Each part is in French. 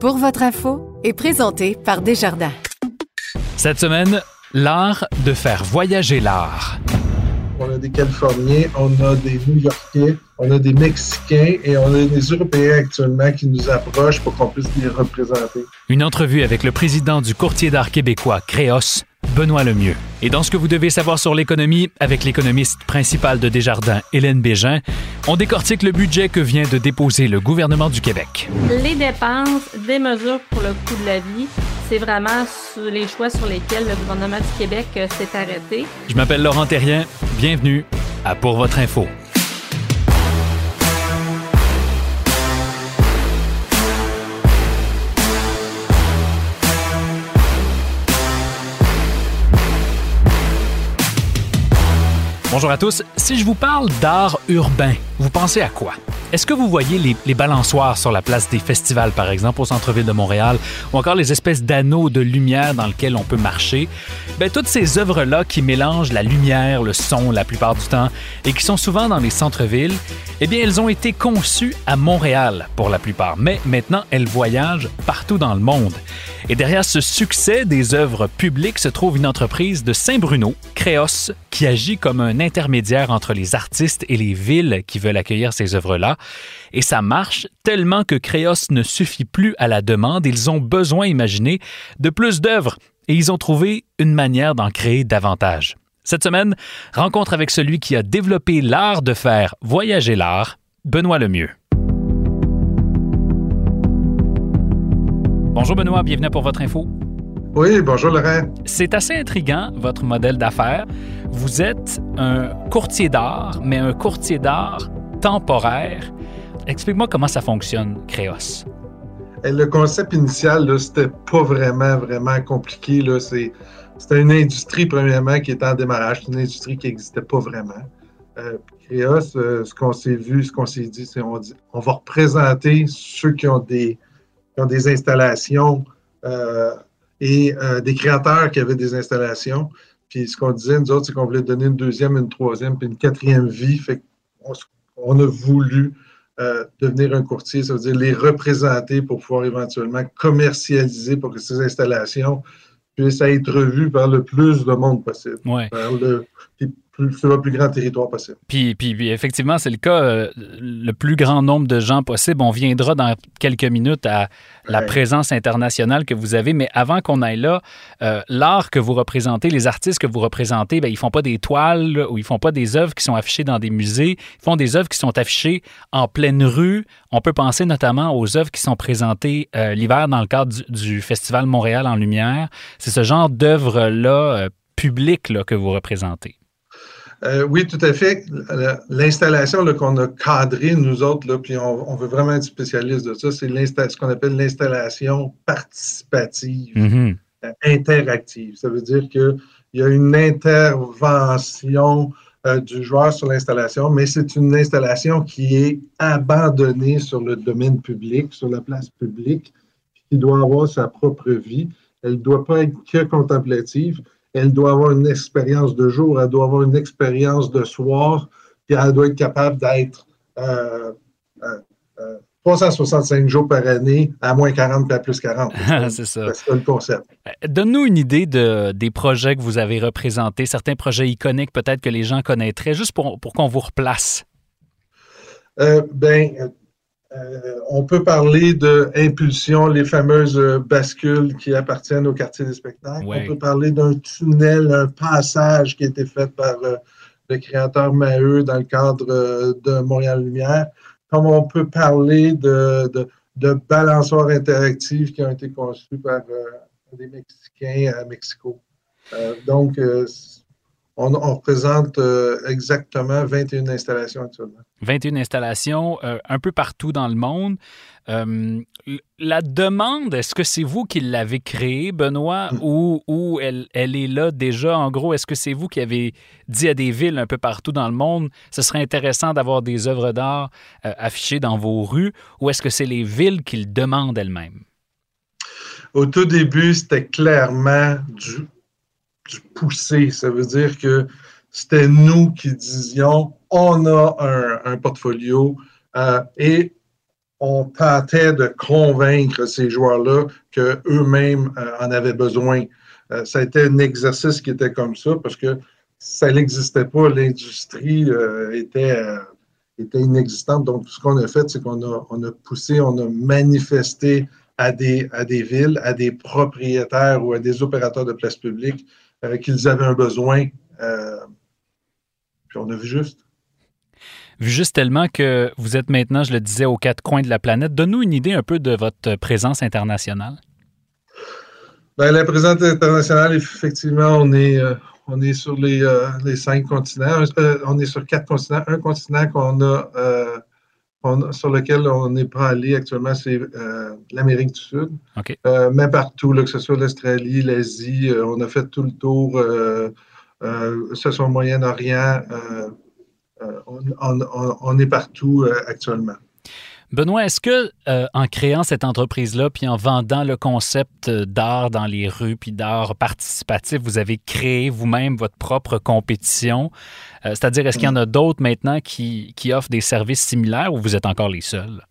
Pour votre info est présenté par Desjardins. Cette semaine, l'art de faire voyager l'art. On a des Californiens, on a des New-Yorkais, on a des Mexicains et on a des Européens actuellement qui nous approchent pour qu'on puisse les représenter. Une entrevue avec le président du courtier d'art québécois, Créos, Benoît Lemieux. Et dans ce que vous devez savoir sur l'économie, avec l'économiste principal de Desjardins, Hélène Bégin, on décortique le budget que vient de déposer le gouvernement du Québec. Les dépenses, des mesures pour le coût de la vie, c'est vraiment les choix sur lesquels le gouvernement du Québec euh, s'est arrêté. Je m'appelle Laurent Terrien. Bienvenue à Pour votre info. Bonjour à tous. Si je vous parle d'art urbain, vous pensez à quoi? Est-ce que vous voyez les, balançoires sur la place des festivals, par exemple, au centre-ville de Montréal, ou encore les espèces d'anneaux de lumière dans lesquels on peut marcher? Bien, toutes ces œuvres-là qui mélangent la lumière, le son la plupart du temps, et qui sont souvent dans les centres-villes, eh bien, elles ont été conçues à Montréal pour la plupart, mais maintenant, elles voyagent partout dans le monde. Et derrière ce succès des œuvres publiques se trouve une entreprise de Saint-Bruno, Créos, qui agit comme un intermédiaire entre les artistes et les villes qui veulent accueillir ces œuvres-là. Et ça marche tellement que Créos ne suffit plus à la demande. Ils ont besoin, imaginez, de plus d'œuvres et ils ont trouvé une manière d'en créer davantage. Cette semaine, rencontre avec celui qui a développé l'art de faire voyager l'art, Benoît Lemieux. Bonjour Benoît, bienvenue pour votre info. Oui, bonjour Laurent. C'est assez intriguant, votre modèle d'affaires. Vous êtes un courtier d'art, mais un courtier d'art temporaire. Explique-moi comment ça fonctionne, Créos. Le concept initial, c'était pas vraiment, vraiment compliqué. C'était une industrie, premièrement, qui était en démarrage. C'est une industrie qui n'existait pas vraiment. Euh, Créos, euh, ce qu'on s'est vu, ce qu'on s'est dit, c'est on, on va représenter ceux qui ont des, installations euh, et euh, des créateurs qui avaient des installations. Puis ce qu'on disait, nous autres, c'est qu'on voulait donner une deuxième, une troisième, puis une quatrième vie. Fait on, on a voulu euh, devenir un courtier, ça veut dire les représenter pour pouvoir éventuellement commercialiser pour que ces installations puissent être revues par le plus de monde possible. Ouais. Par le, plus, sur le plus grand territoire possible. Puis, puis, puis effectivement, c'est le cas. Euh, le plus grand nombre de gens possible. On viendra dans quelques minutes à la Ouais. présence internationale que vous avez. Mais avant qu'on aille là, euh, l'art que vous représentez, les artistes que vous représentez, ben, ils font pas des toiles ou ils font pas des œuvres qui sont affichées dans des musées. Ils font des œuvres qui sont affichées en pleine rue. On peut penser notamment aux œuvres qui sont présentées euh, l'hiver dans le cadre du, du Festival Montréal en Lumière. C'est ce genre d'œuvres-là publiques là, que vous représentez. Euh, oui, tout à fait. L'installation qu'on a cadrée, nous autres, là, puis on, on veut vraiment être spécialiste de ça, c'est ce qu'on appelle l'installation participative, Mhm. euh, interactive. Ça veut dire qu'il y a une intervention euh, du joueur sur l'installation, mais c'est une installation qui est abandonnée sur le domaine public, sur la place publique, qui doit avoir sa propre vie. Elle ne doit pas être que contemplative elle doit avoir une expérience de jour, elle doit avoir une expérience de soir, puis elle doit être capable d'être euh, euh, euh, 365 jours par année, à moins 40 puis à plus 40. c'est ça. C'est ça le concept. Donne-nous une idée de, des projets que vous avez représentés, certains projets iconiques peut-être que les gens connaîtraient, juste pour, pour qu'on vous replace. Euh, ben, euh, on peut parler de Impulsion, les fameuses euh, bascules qui appartiennent au quartier des spectacles. Ouais. On peut parler d'un tunnel, un passage qui a été fait par euh, le créateur Maheu dans le cadre euh, de Montréal Lumière. Comme on peut parler de, de, de balançoires interactives qui ont été conçus par des Mexicains à Mexico. Donc, on, représente exactement 21 installations actuellement. 21 installations euh, un peu partout dans le monde. Euh, la demande, est-ce que c'est vous qui l'avez créée, Benoît, hmm. ou, ou elle, elle, est là déjà? En gros, est-ce que c'est vous qui avez dit à des villes un peu partout dans le monde, ce serait intéressant d'avoir des œuvres d'art affichées dans vos rues, ou est-ce que c'est les villes qui le demandent elles-mêmes? Au tout début, c'était clairement du pousser. Ça veut dire que c'était nous qui disions on a un, portfolio euh, et on tentait de convaincre ces joueurs-là qu'eux-mêmes euh, en avaient besoin. Euh, ça a un exercice qui était comme ça parce que ça n'existait pas, l'industrie était, était inexistante. Donc, ce qu'on a fait, c'est qu'on a, poussé, on a manifesté à des, villes, à des propriétaires ou à des opérateurs de place publique euh, qu'ils avaient un besoin. Euh, puis on a vu juste. Vu juste tellement que vous êtes maintenant, je le disais, aux quatre coins de la planète. Donne-nous une idée un peu de votre présence internationale. Bien, la présence internationale, effectivement, on est, euh, on est sur les, les cinq continents. on est sur quatre continents. Un continent qu'on a sur lequel on n'est pas allé actuellement, c'est euh, l'Amérique du Sud. Euh, mais partout, que ce soit l'Australie, l'Asie, euh, on a fait tout le tour, ce soit au Moyen-Orient, on, est partout actuellement. Benoît, est-ce que euh, en créant cette entreprise-là, puis en vendant le concept d'art dans les rues, puis d'art participatif, vous avez créé vous-même votre propre compétition? Euh, c'est-à-dire, est-ce qu'il y en a d'autres maintenant qui, offrent des services similaires ou vous êtes encore les seuls?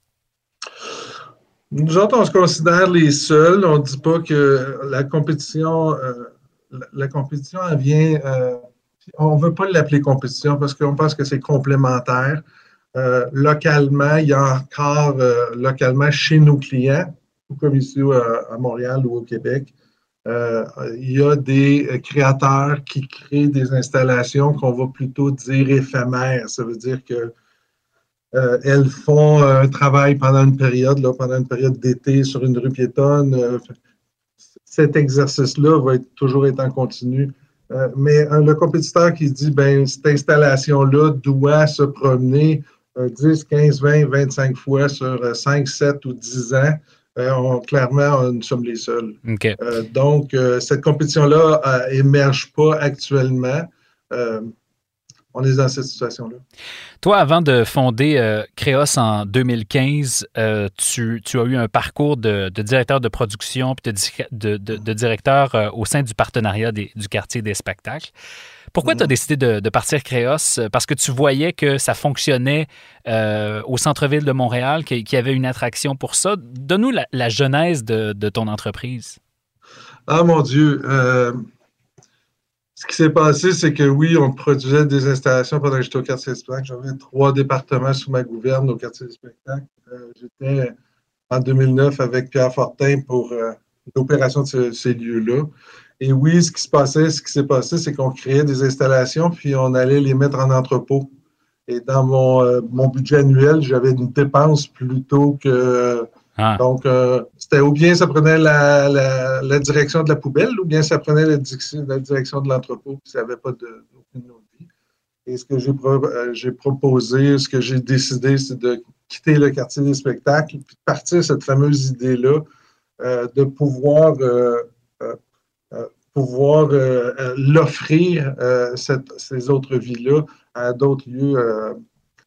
Nous autres, on se considère les seuls. On ne dit pas que la compétition, euh, la, compétition, elle vient. On ne veut pas l'appeler compétition parce qu'on pense que c'est complémentaire. Euh, localement, il y a encore euh, localement chez nos clients, comme ici euh, à, Montréal ou au Québec, il y a des créateurs qui créent des installations qu'on va plutôt dire éphémères. Ça veut dire que elles font un travail pendant une période, pendant une période d'été sur une rue piétonne. cet exercice-là va toujours être en continu. Mais le compétiteur qui dit, ben cette installation-là doit se promener 10, 15, 20, 25 fois sur 5, euh, 7 ou 10 ans, euh, clairement, nous sommes les seuls. Euh, donc, cette compétition-là émerge pas actuellement. On est dans cette situation-là. Toi, avant de fonder Créos en 2015, tu, as eu un parcours de, directeur de production puis de, de, directeur au sein du partenariat du quartier des spectacles. Pourquoi tu as mhm. décidé de, partir Créos? Parce que tu voyais que ça fonctionnait euh, au centre-ville de Montréal, qu'il y avait une attraction pour ça. Donne-nous la, genèse de, ton entreprise. Ah mon Dieu! Euh, ce qui s'est passé, c'est que oui, on produisait des installations pendant que j'étais au quartier des spectacles. J'avais trois départements sous ma gouverne au quartier des spectacles. Euh, j'étais en 2009 avec Pierre Fortin pour l'opération de ces lieux-là. Et oui, ce qui se passait, ce qui s'est passé, c'est qu'on créait des installations, puis on allait les mettre en entrepôt. Et dans mon, euh, mon budget annuel, j'avais une dépense plutôt que. Ah. Donc, euh, c'était ou bien ça prenait la, la, direction de la poubelle, ou bien ça prenait la, direction de l'entrepôt, ça n'avait pas d'aucune autre vie. Et ce que j'ai euh, j'ai proposé, ce que j'ai décidé, c'est de quitter le quartier des spectacles, puis de partir cette fameuse idée-là, de pouvoir pouvoir euh, euh, l'offrir, euh, ces autres vies-là, à d'autres lieux.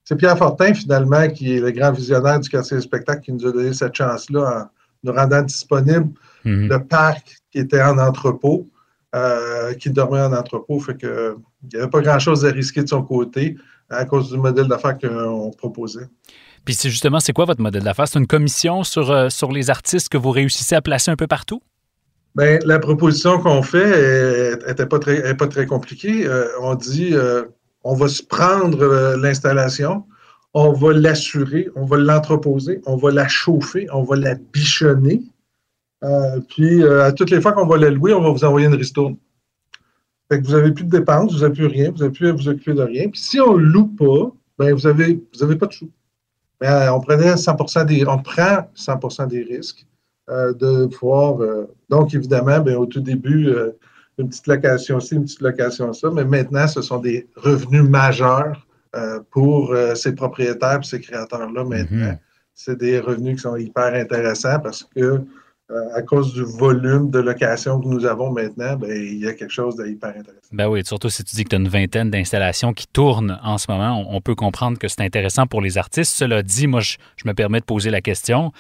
C'est Pierre Fortin, finalement, qui est le grand visionnaire du quartier des spectacles, qui nous a donné cette chance-là nous rendant disponible mhm. le parc qui était en entrepôt, qui dormait en entrepôt. Fait que il n'y avait pas grand-chose à risquer de son côté à cause du modèle d'affaires qu'on proposait. Puis c'est justement, c'est quoi votre modèle d'affaires? C'est une commission sur, sur les artistes que vous réussissez à placer un peu partout? Bien, la proposition qu'on fait n'était pas très, pas très compliquée. Euh, on dit euh, on va se prendre euh, l'installation, on va l'assurer, on va l'entreposer, on va la chauffer, on va la bichonner. puis, à toutes les fois qu'on va la louer, on va vous envoyer une ristourne. Vous n'avez plus de dépenses, vous n'avez plus rien, vous n'avez plus à vous occuper de rien. Puis, si on ne loue pas, ben vous n'avez avez pas de sous. on, prenait 100 des, on prend 100% des risques. Euh, de pouvoir. Euh, donc, évidemment, ben, au tout début, euh, une petite location-ci, une petite location-ça, mais maintenant, ce sont des revenus majeurs pour ces propriétaires ces créateurs-là maintenant. Mm-hmm. C'est des revenus qui sont hyper intéressants parce que euh, à cause du volume de location que nous avons maintenant, ben, il y a quelque chose d'hyper intéressant. Ben oui, surtout si tu dis que tu as une vingtaine d'installations qui tournent en ce moment, on, peut comprendre que c'est intéressant pour les artistes. Cela dit, moi, je, me permets de poser la question.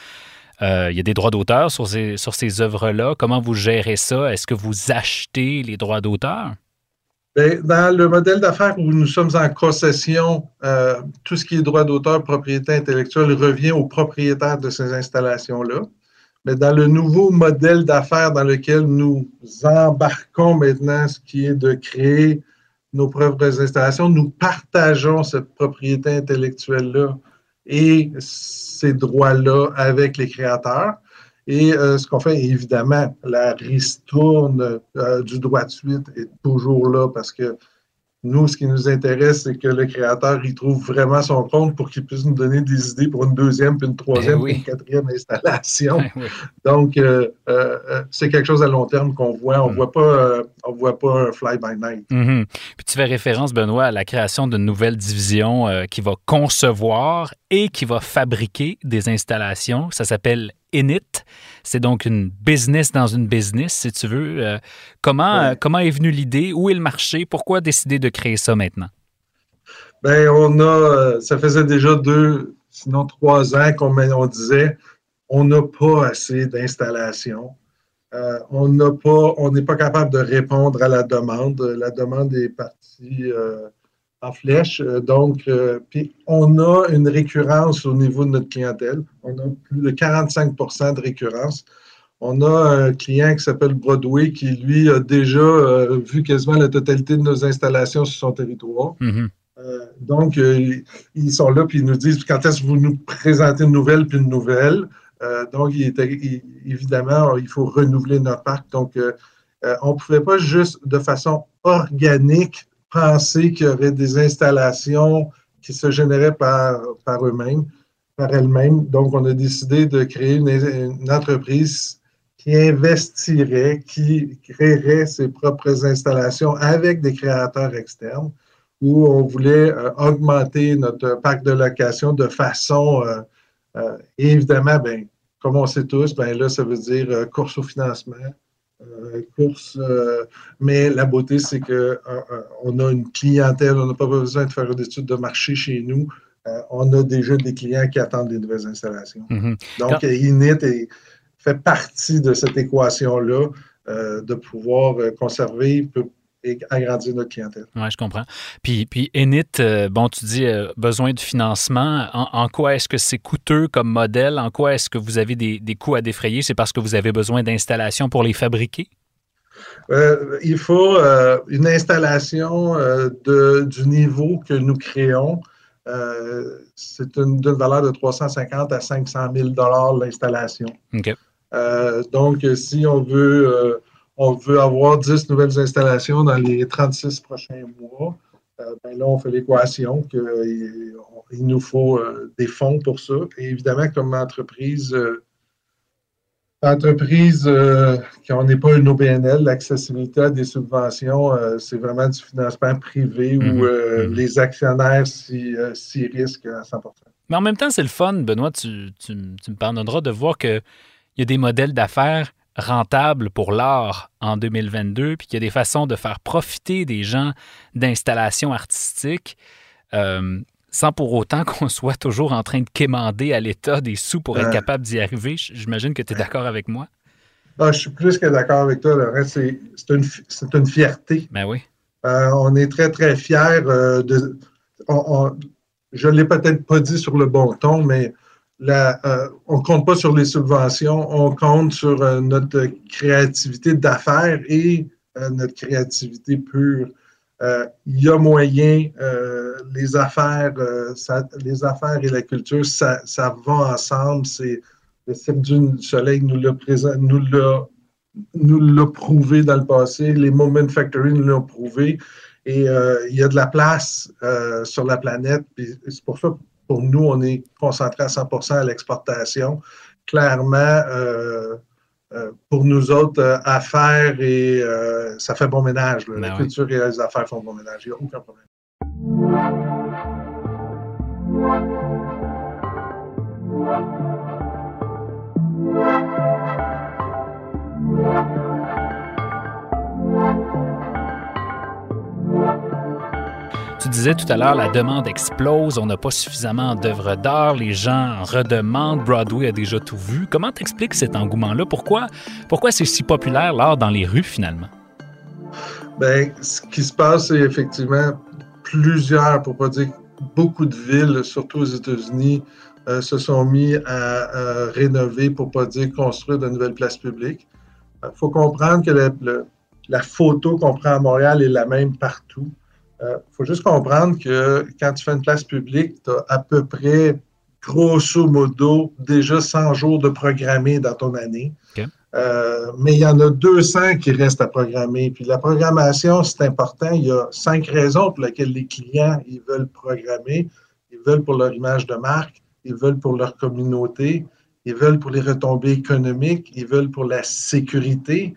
Euh, il y a des droits d'auteur sur ces, sur ces œuvres-là. Comment vous gérez ça? Est-ce que vous achetez les droits d'auteur? Ben, dans le modèle d'affaires où nous sommes en concession, euh, tout ce qui est droit d'auteur, propriété intellectuelle revient aux propriétaires de ces installations-là. Mais dans le nouveau modèle d'affaires dans lequel nous embarquons maintenant, ce qui est de créer nos propres installations, nous partageons cette propriété intellectuelle-là et ces droits-là avec les créateurs. Et euh, ce qu'on fait, évidemment, la ristourne euh, du droit de suite est toujours là parce que nous, ce qui nous intéresse, c'est que le créateur y trouve vraiment son compte pour qu'il puisse nous donner des idées pour une deuxième, puis une troisième, ben puis une quatrième installation. Donc, euh, c'est quelque chose à long terme qu'on voit. On ne mm. voit, pas, voit pas un fly-by-night. Mm-hmm. Puis tu fais référence, Benoît, à la création d'une nouvelle division qui va concevoir et qui va fabriquer des installations. Ça s'appelle Init. C'est donc une business dans une business, si tu veux. Euh, comment, euh, comment est venue l'idée? Où est le marché? Pourquoi décider de créer ça maintenant? Bien, on a, euh, ça faisait déjà deux, sinon trois ans qu'on on disait on n'a pas assez d'installations. on n'a pas, on n'est pas capable de répondre à la demande. La demande est partie en flèche. Euh, donc, euh, puis on a une récurrence au niveau de notre clientèle. On a plus de 45% de récurrence. On a un client qui s'appelle Broadway qui, lui, a déjà euh, vu quasiment la totalité de nos installations sur son territoire. Mm-hmm. donc, ils sont là, puis ils nous disent quand est-ce que vous nous présentez une nouvelle, puis une nouvelle? donc, évidemment, il faut renouveler notre parc. Donc, on ne pouvait pas juste de façon organique penser qu'il y aurait des installations qui se généraient par, par eux-mêmes, par elles-mêmes. Donc, on a décidé de créer une, entreprise qui investirait, qui créerait ses propres installations avec des créateurs externes, où on voulait euh, augmenter notre parc de location de façon, euh, euh, évidemment, ben, comme on sait tous, ben là, ça veut dire course au financement, course. Euh, mais la beauté, c'est qu'on euh, a une clientèle, on n'a pas besoin de faire une étude de marché chez nous. on a déjà des clients qui attendent des nouvelles installations. Mm-hmm. Donc, Init fait partie de cette équation-là de pouvoir conserver, et agrandir notre clientèle. Oui, je comprends. Puis, puis Enit, euh, bon, tu dis euh, besoin de financement. En, quoi est-ce que c'est coûteux comme modèle? En quoi est-ce que vous avez des, des coûts à défrayer? C'est parce que vous avez besoin d'installations pour les fabriquer? Euh, il faut une installation de, du niveau que nous créons. c'est une, d'une valeur de 350 à 500 000 l'installation. OK. donc, si on veut on veut avoir 10 nouvelles installations dans les 36 prochains mois. Euh, ben là, on fait l'équation qu'il euh, nous faut euh, des fonds pour ça. Et évidemment, comme entreprise, entreprise on n'est pas une OBNL, l'accessibilité à des subventions, c'est vraiment du financement privé où mhm. Mhm. les actionnaires s'y risquent à 100 Mais en même temps, c'est le fun, Benoît, tu, tu me pardonneras de voir qu'il y a des modèles d'affaires rentable pour l'art en 2022, puis qu'il y a des façons de faire profiter des gens d'installations artistiques euh, sans pour autant qu'on soit toujours en train de quémander à l'État des sous pour être capable d'y arriver. J'imagine que tu es d'accord avec moi. Ah, je suis plus que d'accord avec toi, Laurent. C'est une, une, fierté. Ben oui. Euh, on est très, très fiers euh, de. je ne l'ai peut-être pas dit sur le bon ton, mais euh, on ne compte pas sur les subventions, on compte sur euh, notre créativité d'affaires et euh, notre créativité pure. Il y a moyen, les affaires, les affaires et la culture, ça, ça va ensemble. C'est le Cirque du Soleil nous l'a nous l'a nous l'a prouvé dans le passé, les Moment Factory nous l'ont prouvé, et il y a de la place sur la planète. C'est pour ça pour nous, on est concentré à 100 à l'exportation. Clairement, euh, euh, pour nous autres à faire et ça fait bon ménage. la Ben oui. culture et les affaires font bon ménage. Il n'y a aucun problème. Disais tout à l'heure, la demande explose, on n'a pas suffisamment d'œuvres d'art, les gens en redemandent, Broadway a déjà tout vu. Comment t'expliques cet engouement-là? Pourquoi, pourquoi c'est si populaire l'art dans les rues finalement? Ben, ce qui se passe, c'est effectivement plusieurs, pour pas dire beaucoup de villes, surtout aux États-Unis, euh, se sont mis à, rénover, pour pas dire construire de nouvelles places publiques. Il faut comprendre que la photo qu'on prend à Montréal est la même partout. Il faut juste comprendre que quand tu fais une place publique, tu as à peu près, grosso modo, déjà 100 jours de programmé dans ton année. Euh, mais il y en a 200 qui restent à programmer. Puis la programmation, c'est important. Il y a cinq raisons pour lesquelles les clients ils veulent programmer. Ils veulent pour leur image de marque, ils veulent pour leur communauté, ils veulent pour les retombées économiques, ils veulent pour la sécurité,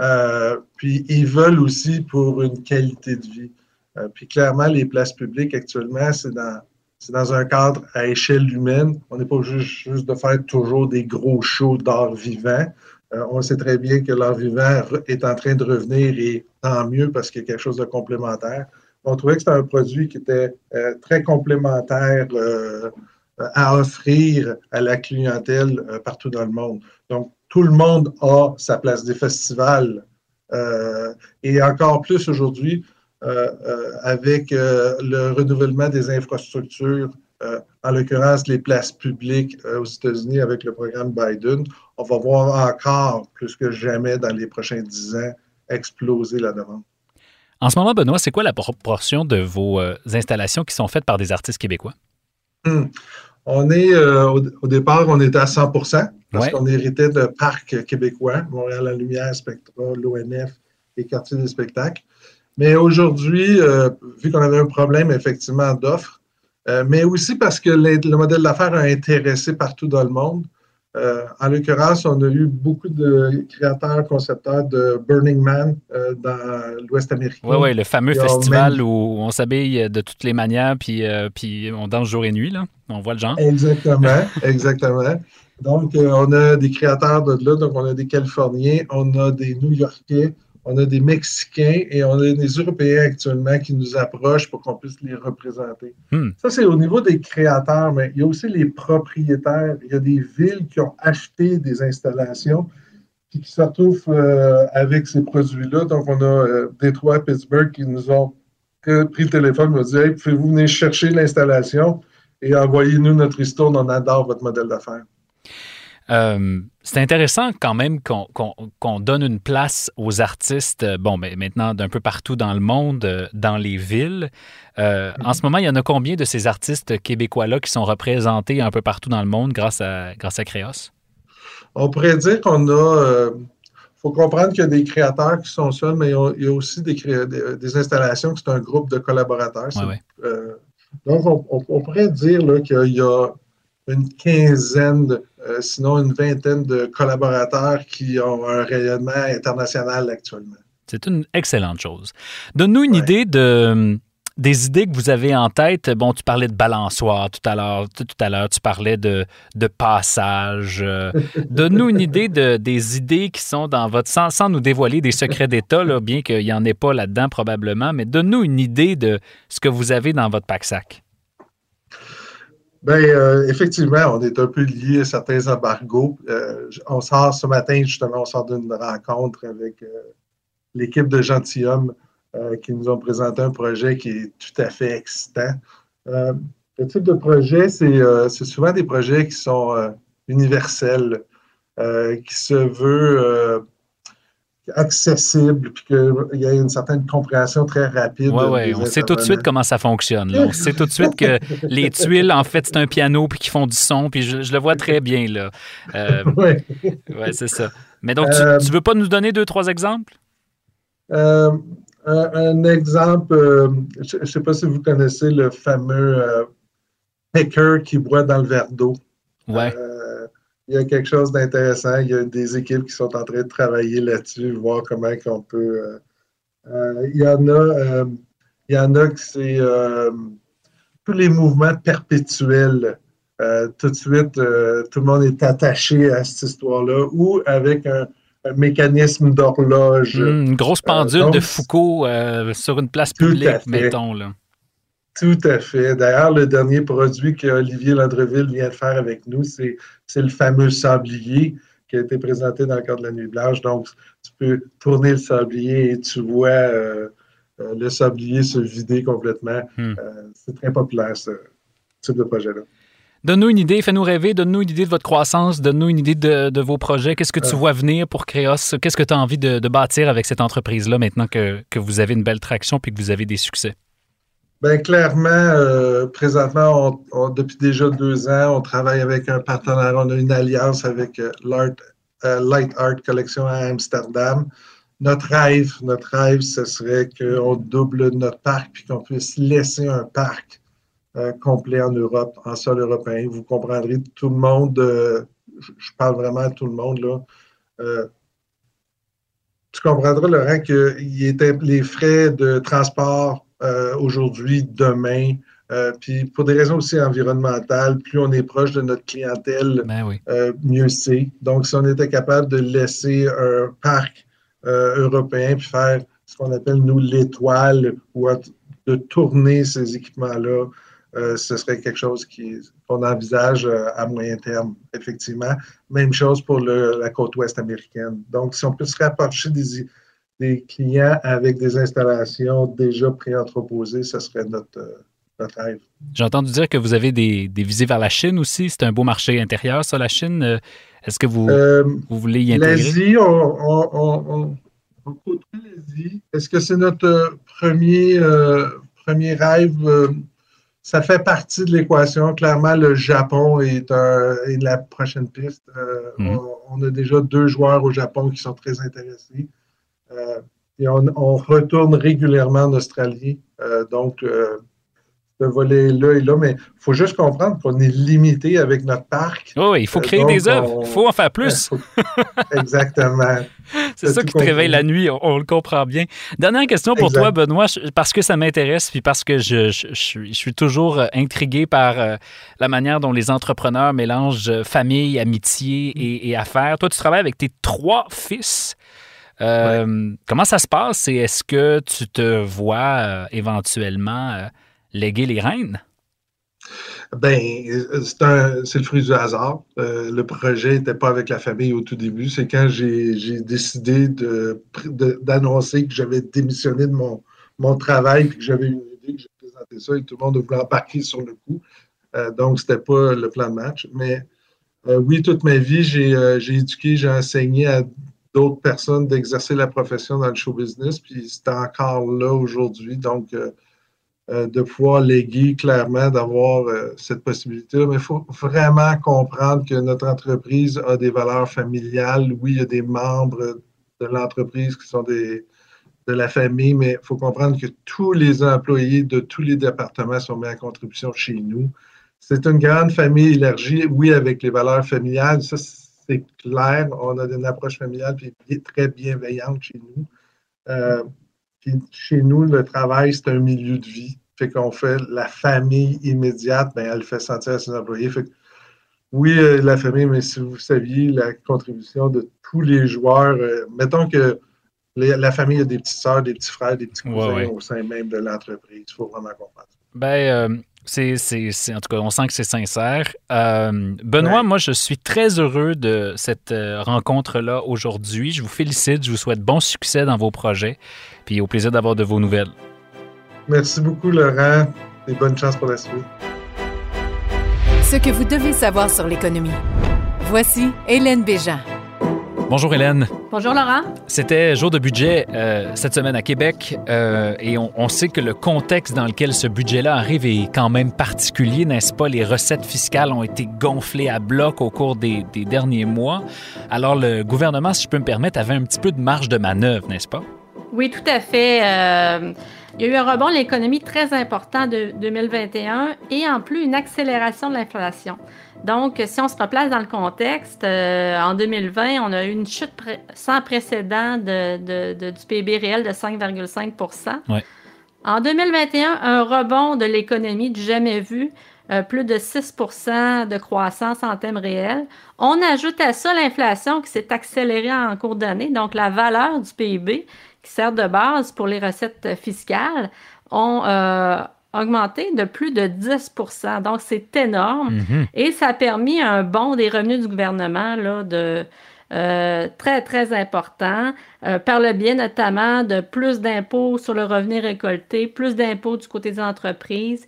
euh, puis ils veulent aussi pour une qualité de vie. Euh, puis clairement, les places publiques actuellement, c'est dans, c'est dans un cadre à échelle humaine. On n'est pas juste, de faire toujours des gros shows d'art vivant. Euh, on sait très bien que l'art vivant est en train de revenir et tant mieux parce qu'il y a quelque chose de complémentaire. On trouvait que c'était un produit qui était euh, très complémentaire à offrir à la clientèle partout dans le monde. Donc, tout le monde a sa place des festivals. et encore plus aujourd'hui, avec euh, le renouvellement des infrastructures, euh, en l'occurrence les places publiques euh, aux États-Unis avec le programme Biden, on va voir encore plus que jamais dans les prochains dix ans exploser la demande. En ce moment, Benoît, c'est quoi la proportion de vos euh, installations qui sont faites par des artistes québécois? Hmm. On est, euh, au, au départ, on était à 100% parce Ouais. qu'on héritait de parcs québécois, Montréal la Lumière, Spectra, l'ONF et Quartier des spectacles. Mais aujourd'hui, euh, vu qu'on avait un problème effectivement d'offres, euh, mais aussi parce que les- le modèle d'affaires a intéressé partout dans le monde. Euh, en l'occurrence, on a eu beaucoup de créateurs, concepteurs de Burning Man euh, dans l'Ouest américain. Oui, oui, le fameux festival même- où on s'habille de toutes les manières, puis, euh, puis on danse jour et nuit, là. On voit le genre. Exactement, exactement. Donc, on a des créateurs de là, donc on a des Californiens, on a des New-Yorkais, on a des Mexicains et on a des Européens actuellement qui nous approchent pour qu'on puisse les représenter. Hmm. Ça, c'est au niveau des créateurs, mais il y a aussi les propriétaires. Il y a des villes qui ont acheté des installations puis qui se retrouvent euh, avec ces produits-là. Donc, on a euh, Détroit, Pittsburgh qui nous ont pris le téléphone et nous ont dit Hey, pouvez-vous venir chercher l'installation et envoyez-nous notre histoire, on adore votre modèle d'affaires. Euh, c'est intéressant quand même qu'on donne une place aux artistes, euh, bon, mais maintenant d'un peu partout dans le monde, euh, dans les villes. Euh, En ce moment, il y en a combien de ces artistes québécois-là qui sont représentés un peu partout dans le monde grâce à, grâce à Créos? On pourrait dire qu'on a. Il faut comprendre qu'il y a des créateurs qui sont seuls, mais il y a, aussi des, cré- des, des installations qui sont un groupe de collaborateurs. C'est- Ouais, ouais. euh, donc, on, on- on pourrait dire qu'il y a une quinzaine, de- euh, sinon une vingtaine de collaborateurs qui ont un rayonnement international actuellement. C'est une excellente chose. Donne-nous une Ouais. idée de, des idées que vous avez en tête. Bon, tu parlais de balançoire tout à l'heure. Tout, tout à l'heure, tu parlais de, de passage. Euh, Donne-nous une idée de, des idées qui sont dans votre... Sans, sans nous dévoiler des secrets d'État, là, bien qu'il n'y en ait pas là-dedans probablement, mais donne-nous une idée de ce que vous avez dans votre pack-sac. Bien, euh, effectivement, on est un peu lié à certains embargos. Euh, on sort ce matin, justement, on sort d'une rencontre avec euh, l'équipe de gentilshommes euh, qui nous ont présenté un projet qui est tout à fait excitant. Euh, le type de projet, c'est souvent des projets qui sont universels, qui se veut accessible, puis qu'il y a une certaine compréhension très rapide. Oui, oui, on sait tout de suite comment ça fonctionne. là. On sait tout de suite que les tuiles, en fait, c'est un piano puis qui font du son, puis je, je le vois très bien, là. Euh, Oui. ouais, c'est ça. Mais donc, tu, Euh, tu veux pas nous donner deux, trois exemples? Euh, un, un exemple, euh, je ne sais pas si vous connaissez le fameux euh, picker qui boit dans le verre d'eau. Ouais. Euh, il y a quelque chose d'intéressant. Il y a des équipes qui sont en train de travailler là-dessus, voir comment on peut. il y en a, il y en a qui c'est tous les mouvements perpétuels. tout de suite, tout le monde est attaché à cette histoire-là, ou avec un, mécanisme d'horloge. Hmm, une grosse pendule de Foucault sur une place publique, mettons. Là. Tout à fait. D'ailleurs, le dernier produit que Olivier Landreville vient de faire avec nous, c'est le fameux sablier qui a été présenté dans le cadre de la Nuit Blanche. Donc, tu peux tourner le sablier et tu vois euh, euh, le sablier se vider complètement. Hmm. Euh, c'est très populaire, ce type de projet-là. Donne-nous une idée, fais-nous rêver, donne-nous une idée de votre croissance, donne-nous une idée de, vos projets. Qu'est-ce que tu vois venir pour Créos? Qu'est-ce que tu as envie de, bâtir avec cette entreprise-là maintenant que, que vous avez une belle traction puis que vous avez des succès? Bien, clairement, euh, présentement, depuis déjà deux ans, on travaille avec un partenaire. On a une alliance avec euh, euh, Light Art Collection à Amsterdam. Notre rêve, notre rêve, ce serait qu'on double notre parc puis qu'on puisse laisser un parc complet en Europe, en sol européen. Vous comprendrez, tout le monde, je parle vraiment à tout le monde, là. tu comprendras, Laurent, que les frais de transport aujourd'hui, demain. Euh, puis pour des raisons aussi environnementales, plus on est proche de notre clientèle, ben euh, mieux c'est. Donc, si on était capable de laisser un parc européen puis faire ce qu'on appelle, nous, l'étoile, ou de tourner ces équipements-là, ce serait quelque chose qu'on envisage à moyen terme, effectivement. Même chose pour la côte ouest américaine. Donc, si on peut se rapprocher des, des clients avec des installations déjà pré-entreposées, ce serait notre, euh, notre rêve. J'ai entendu dire que vous avez des, des visées vers la Chine aussi. C'est un beau marché intérieur, ça, la Chine. Euh, est-ce que vous, euh, vous, voulez y intégrer? L'Asie, on, on, l'Asie. Est-ce que c'est notre premier, premier rêve? ça fait partie de l'équation. Clairement, le Japon est, la prochaine piste. Mhm. on, a déjà deux joueurs au Japon qui sont très intéressés. Euh, et on, retourne régulièrement en Australie. Euh, donc, euh, ce volet-là est là, mais il faut juste comprendre qu'on est limité avec notre parc. Oh, oui, il faut créer des œuvres. Il faut en faire plus. Exactement. C'est ça qui te réveille la nuit, on, le comprend bien. Dernière question pour toi, Benoît, parce que ça m'intéresse, puis parce que je, suis toujours intrigué par la manière dont les entrepreneurs mélangent famille, amitié et, et affaires. Toi, tu travailles avec tes trois fils. Euh, comment ça se passe? Et est-ce que tu te vois euh, éventuellement euh, léguer les rênes? Ben, c'est le fruit du hasard. le projet n'était pas avec la famille au tout début. C'est quand j'ai décidé d'annoncer que j'avais démissionné de mon, mon travail et que j'avais une idée, que j'ai présenté ça et tout le monde voulait embarquer sur le coup. donc, ce n'était pas le plan de match. Mais oui, toute ma vie, j'ai éduqué, j'ai enseigné à d'autres personnes d'exercer la profession dans le show business, puis c'est encore là aujourd'hui. Donc, euh, euh, de pouvoir léguer clairement, d'avoir euh, cette possibilité. Mais il faut vraiment comprendre que notre entreprise a des valeurs familiales. Oui, il y a des membres de l'entreprise qui sont des, de la famille, mais il faut comprendre que tous les employés de tous les départements sont mis en contribution chez nous. C'est une grande famille élargie, oui, avec les valeurs familiales. Ça, c'est clair. On a une approche familiale puis très bienveillante chez nous. Euh, chez nous, le travail, c'est un milieu de vie. Fait qu'on fait la famille immédiate, ben, elle fait sentir à ses employés. Fait oui, euh, la famille, mais si vous saviez la contribution de tous les joueurs, euh, mettons que la famille a des petites sœurs, des petits frères, des petits cousins au sein même de l'entreprise. Il faut vraiment comprendre. Ben, c'est, en tout cas, on sent que c'est sincère. Euh, Benoît, moi, je suis très heureux de cette euh, rencontre-là aujourd'hui. Je vous félicite, je vous souhaite bon succès dans vos projets, puis au plaisir d'avoir de vos nouvelles. Merci beaucoup, Laurent, et bonne chance pour la suite. Ce que vous devez savoir sur l'économie. Voici Hélène Béjean. Bonjour Hélène. Bonjour Laurent. C'était jour de budget euh, cette semaine à Québec euh, et on, sait que le contexte dans lequel ce budget-là arrive est quand même particulier, n'est-ce pas? Les recettes fiscales ont été gonflées à bloc au cours des, derniers mois. Alors le gouvernement, si je peux me permettre, avait un petit peu de marge de manœuvre, n'est-ce pas? Oui, tout à fait. Euh, il y a eu un rebond de l'économie très important de 2021 et en plus une accélération de l'inflation. Donc, si on se replace dans le contexte, euh, en 2020, on a eu une chute sans précédent de, du PIB réel de 5,5% En 2021, un rebond de l'économie du jamais vu, euh, plus de 6% de croissance en thème réel. On ajoute à ça l'inflation qui s'est accélérée en cours d'année, donc la valeur du PIB qui sert de base pour les recettes fiscales, ont euh, augmenté de plus de 10% Donc, c'est énorme. Mhm. Et ça a permis un bond des revenus du gouvernement là, de euh, très, très important, euh, par le biais notamment de plus d'impôts sur le revenu récolté, plus d'impôts du côté des entreprises,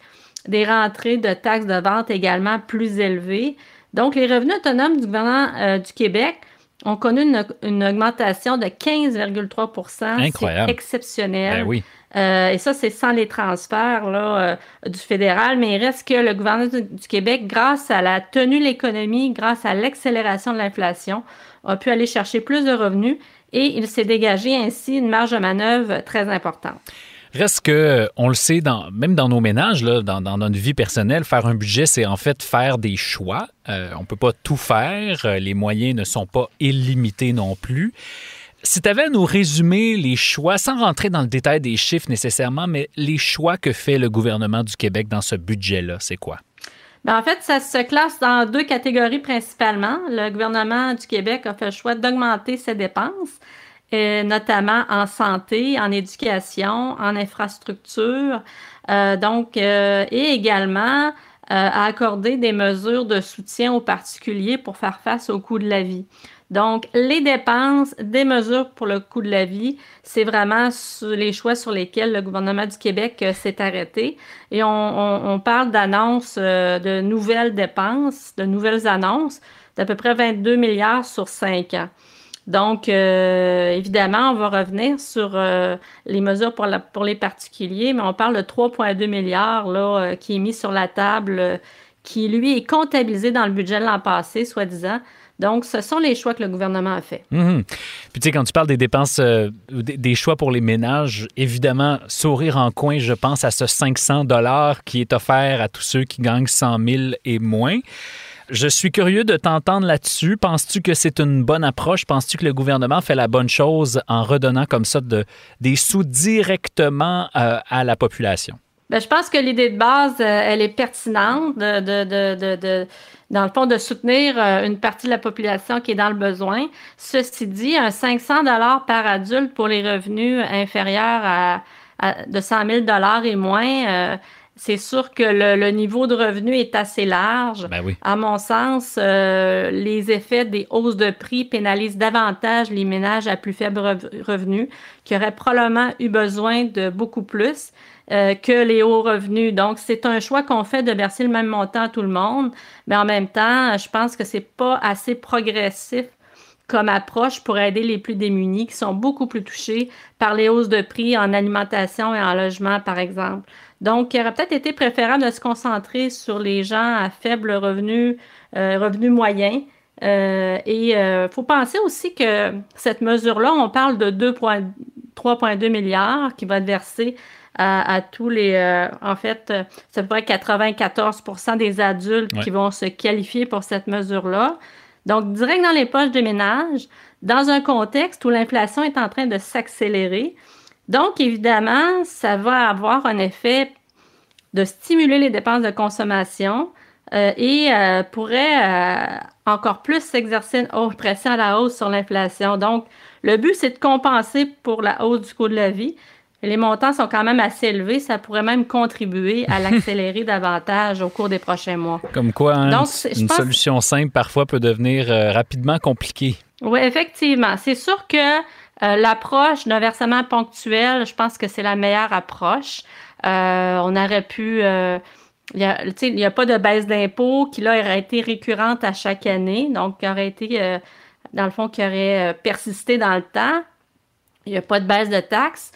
des rentrées de taxes de vente également plus élevées. Donc, les revenus autonomes du gouvernement du Québec on connu une, augmentation de 15,3 Incroyable. C'est exceptionnel. Ben oui. Euh, et ça, c'est sans les transferts là, euh, du fédéral, mais il reste que le gouvernement du, Québec, grâce à la tenue de l'économie, grâce à l'accélération de l'inflation, a pu aller chercher plus de revenus et il s'est dégagé ainsi une marge de manœuvre très importante. Reste que, on le sait, même dans nos ménages, dans, notre vie personnelle, faire un budget, c'est en fait faire des choix. Euh, on ne peut pas tout faire. Euh, les moyens ne sont pas illimités non plus. Si tu avais à nous résumer les choix, sans rentrer dans le détail des chiffres nécessairement, mais les choix que fait le gouvernement du Québec dans ce budget-là, c'est quoi? Ben, en fait, ça se classe dans deux catégories principalement. Le gouvernement du Québec a fait le choix d'augmenter ses dépenses notamment en santé, en éducation, en infrastructure, euh, donc, euh, et également euh, à accorder des mesures de soutien aux particuliers pour faire face au coût de la vie. Donc, les dépenses, des mesures pour le coût de la vie, c'est vraiment les choix sur lesquels le gouvernement du Québec s'est arrêté. Et on, on parle d'annonces, de nouvelles dépenses, de nouvelles annonces d'à peu près 22 milliards sur 5 ans. Donc, euh, évidemment, on va revenir sur euh, les mesures pour, les particuliers, mais on parle de 3,2 milliards là, euh, qui est mis sur la table, qui, lui, est comptabilisé dans le budget de l'an passé, soi-disant. Donc, ce sont les choix que le gouvernement a fait. Mhm. Puis, tu sais, quand tu parles des dépenses, des, choix pour les ménages, évidemment, sourire en coin, je pense à ce 500 dollars qui est offert à tous ceux qui gagnent 100 000 et moins. Je suis curieux de t'entendre là-dessus. Penses-tu que c'est une bonne approche? Penses-tu que le gouvernement fait la bonne chose en redonnant comme ça de, des sous directement euh, à la population? Bien, je pense que l'idée de base, euh, elle est pertinente de, dans le fond, de soutenir euh, une partie de la population qui est dans le besoin. Ceci dit, un 500 dollars par adulte pour les revenus inférieurs à, de 100 000 dollars et moins, c'est sûr que le, niveau de revenu est assez large. Ben oui. À mon sens, euh, les effets des hausses de prix pénalisent davantage les ménages à plus faible revenu, qui auraient probablement eu besoin de beaucoup plus euh, que les hauts revenus. Donc, c'est un choix qu'on fait de verser le même montant à tout le monde, mais en même temps, je pense que c'est pas assez progressif comme approche pour aider les plus démunis qui sont beaucoup plus touchés par les hausses de prix en alimentation et en logement, par exemple. Donc, il aurait peut-être été préférable de se concentrer sur les gens à faible revenu, euh, revenu moyen. Euh, et il euh, faut penser aussi que cette mesure-là, on parle de 3,2 milliards qui va être versé à, tous les. en fait, c'est à peu près 94% des adultes qui vont se qualifier pour cette mesure-là. Donc, direct dans les poches des ménages, dans un contexte où l'inflation est en train de s'accélérer. Donc, évidemment, ça va avoir un effet de stimuler les dépenses de consommation euh, et euh, pourrait euh, encore plus s'exercer une pression à la hausse sur l'inflation. Donc, le but, c'est de compenser pour la hausse du coût de la vie. Les montants sont quand même assez élevés. Ça pourrait même contribuer à l'accélérer davantage au cours des prochains mois. Comme quoi, hein, une solution simple parfois peut devenir rapidement compliquée. Oui, effectivement. C'est sûr que euh, l'approche d'un versement ponctuel, je pense que c'est la meilleure approche. Euh, on aurait pu... Euh, il n'y a, pas de baisse d'impôts qui, là, aurait été récurrente à chaque année, donc qui aurait été, dans le fond, qui aurait persisté dans le temps. Il n'y a pas de baisse de taxes,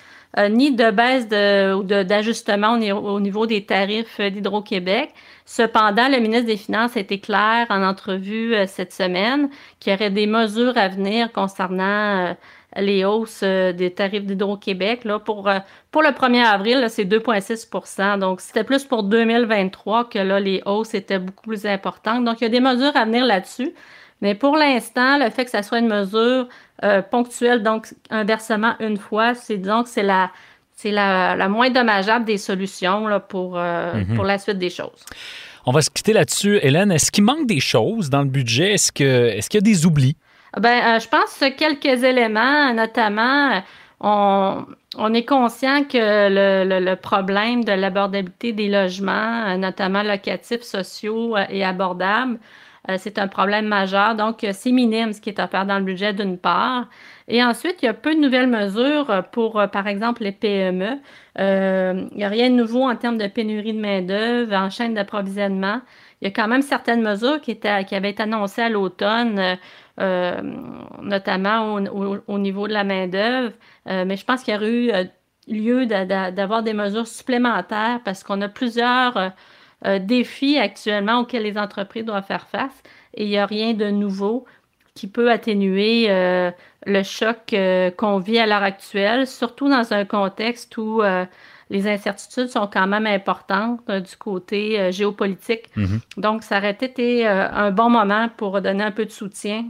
ni de baisse de, d'ajustement au, niveau des tarifs d'Hydro-Québec. Cependant, le ministre des Finances a été clair en entrevue cette semaine qu'il y aurait des mesures à venir concernant les hausses des tarifs d'Hydro-Québec. Pour, pour le 1er avril, c'est 2,6% Donc, c'était plus pour 2023 que là, les hausses étaient beaucoup plus importantes. Donc, il y a des mesures à venir là-dessus. Mais pour l'instant, le fait que ça soit une mesure euh, ponctuelle, donc un versement une fois, c'est donc c'est la c'est la, moins dommageable des solutions là, pour, euh, mhm. pour la suite des choses. On va se quitter là-dessus. Hélène, est-ce qu'il manque des choses dans le budget? Est-ce qu'il est qu'il y a des oublis? Ben, euh, je pense quelques éléments, notamment, on, on est conscient que le, le problème de l'abordabilité des logements, notamment locatifs, sociaux et abordables, euh, c'est un problème majeur. Donc, c'est minime ce qui est offert dans le budget d'une part. Et ensuite, il y a peu de nouvelles mesures pour, euh, par exemple, les PME. Euh, il n'y a rien de nouveau en termes de pénurie de main-d'œuvre, en chaîne d'approvisionnement. Il y a quand même certaines mesures qui, qui avaient été annoncées à l'automne, notamment au, niveau de la main-d'œuvre. mais je pense qu'il y aurait eu lieu d'avoir des mesures supplémentaires parce qu'on a plusieurs euh, défis actuellement auxquels les entreprises doivent faire face et il n'y a rien de nouveau qui peut atténuer euh, le choc euh, qu'on vit à l'heure actuelle, surtout dans un contexte où les incertitudes sont quand même importantes du côté géopolitique. Mm-hmm. Donc, ça aurait été un bon moment pour donner un peu de soutien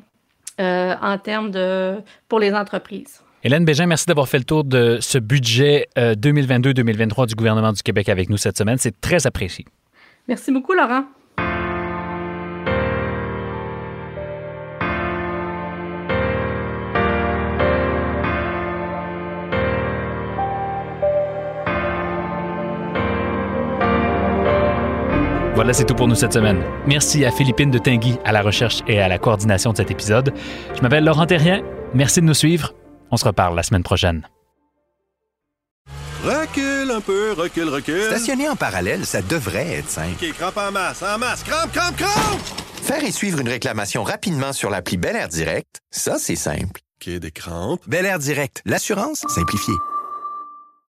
en termes de pour les entreprises. Hélène Bégin, merci d'avoir fait le tour de ce budget 2022-2023 du gouvernement du Québec avec nous cette semaine. C'est très apprécié. Merci beaucoup, Laurent. Voilà, c'est tout pour nous cette semaine. Merci à Philippine de Tinguy à la recherche et à la coordination de cet épisode. Je m'appelle Laurent Terrien. Merci de nous suivre. On se reparle la semaine prochaine. Recule un peu, recule, recule. Stationner en parallèle, ça devrait être simple. OK, crampe en masse, en masse, crampe, crampe, crampe! Faire et suivre une réclamation rapidement sur l'appli Bel Air Direct, ça, c'est simple. OK, des crampes. Bel Air Direct, l'assurance simplifiée.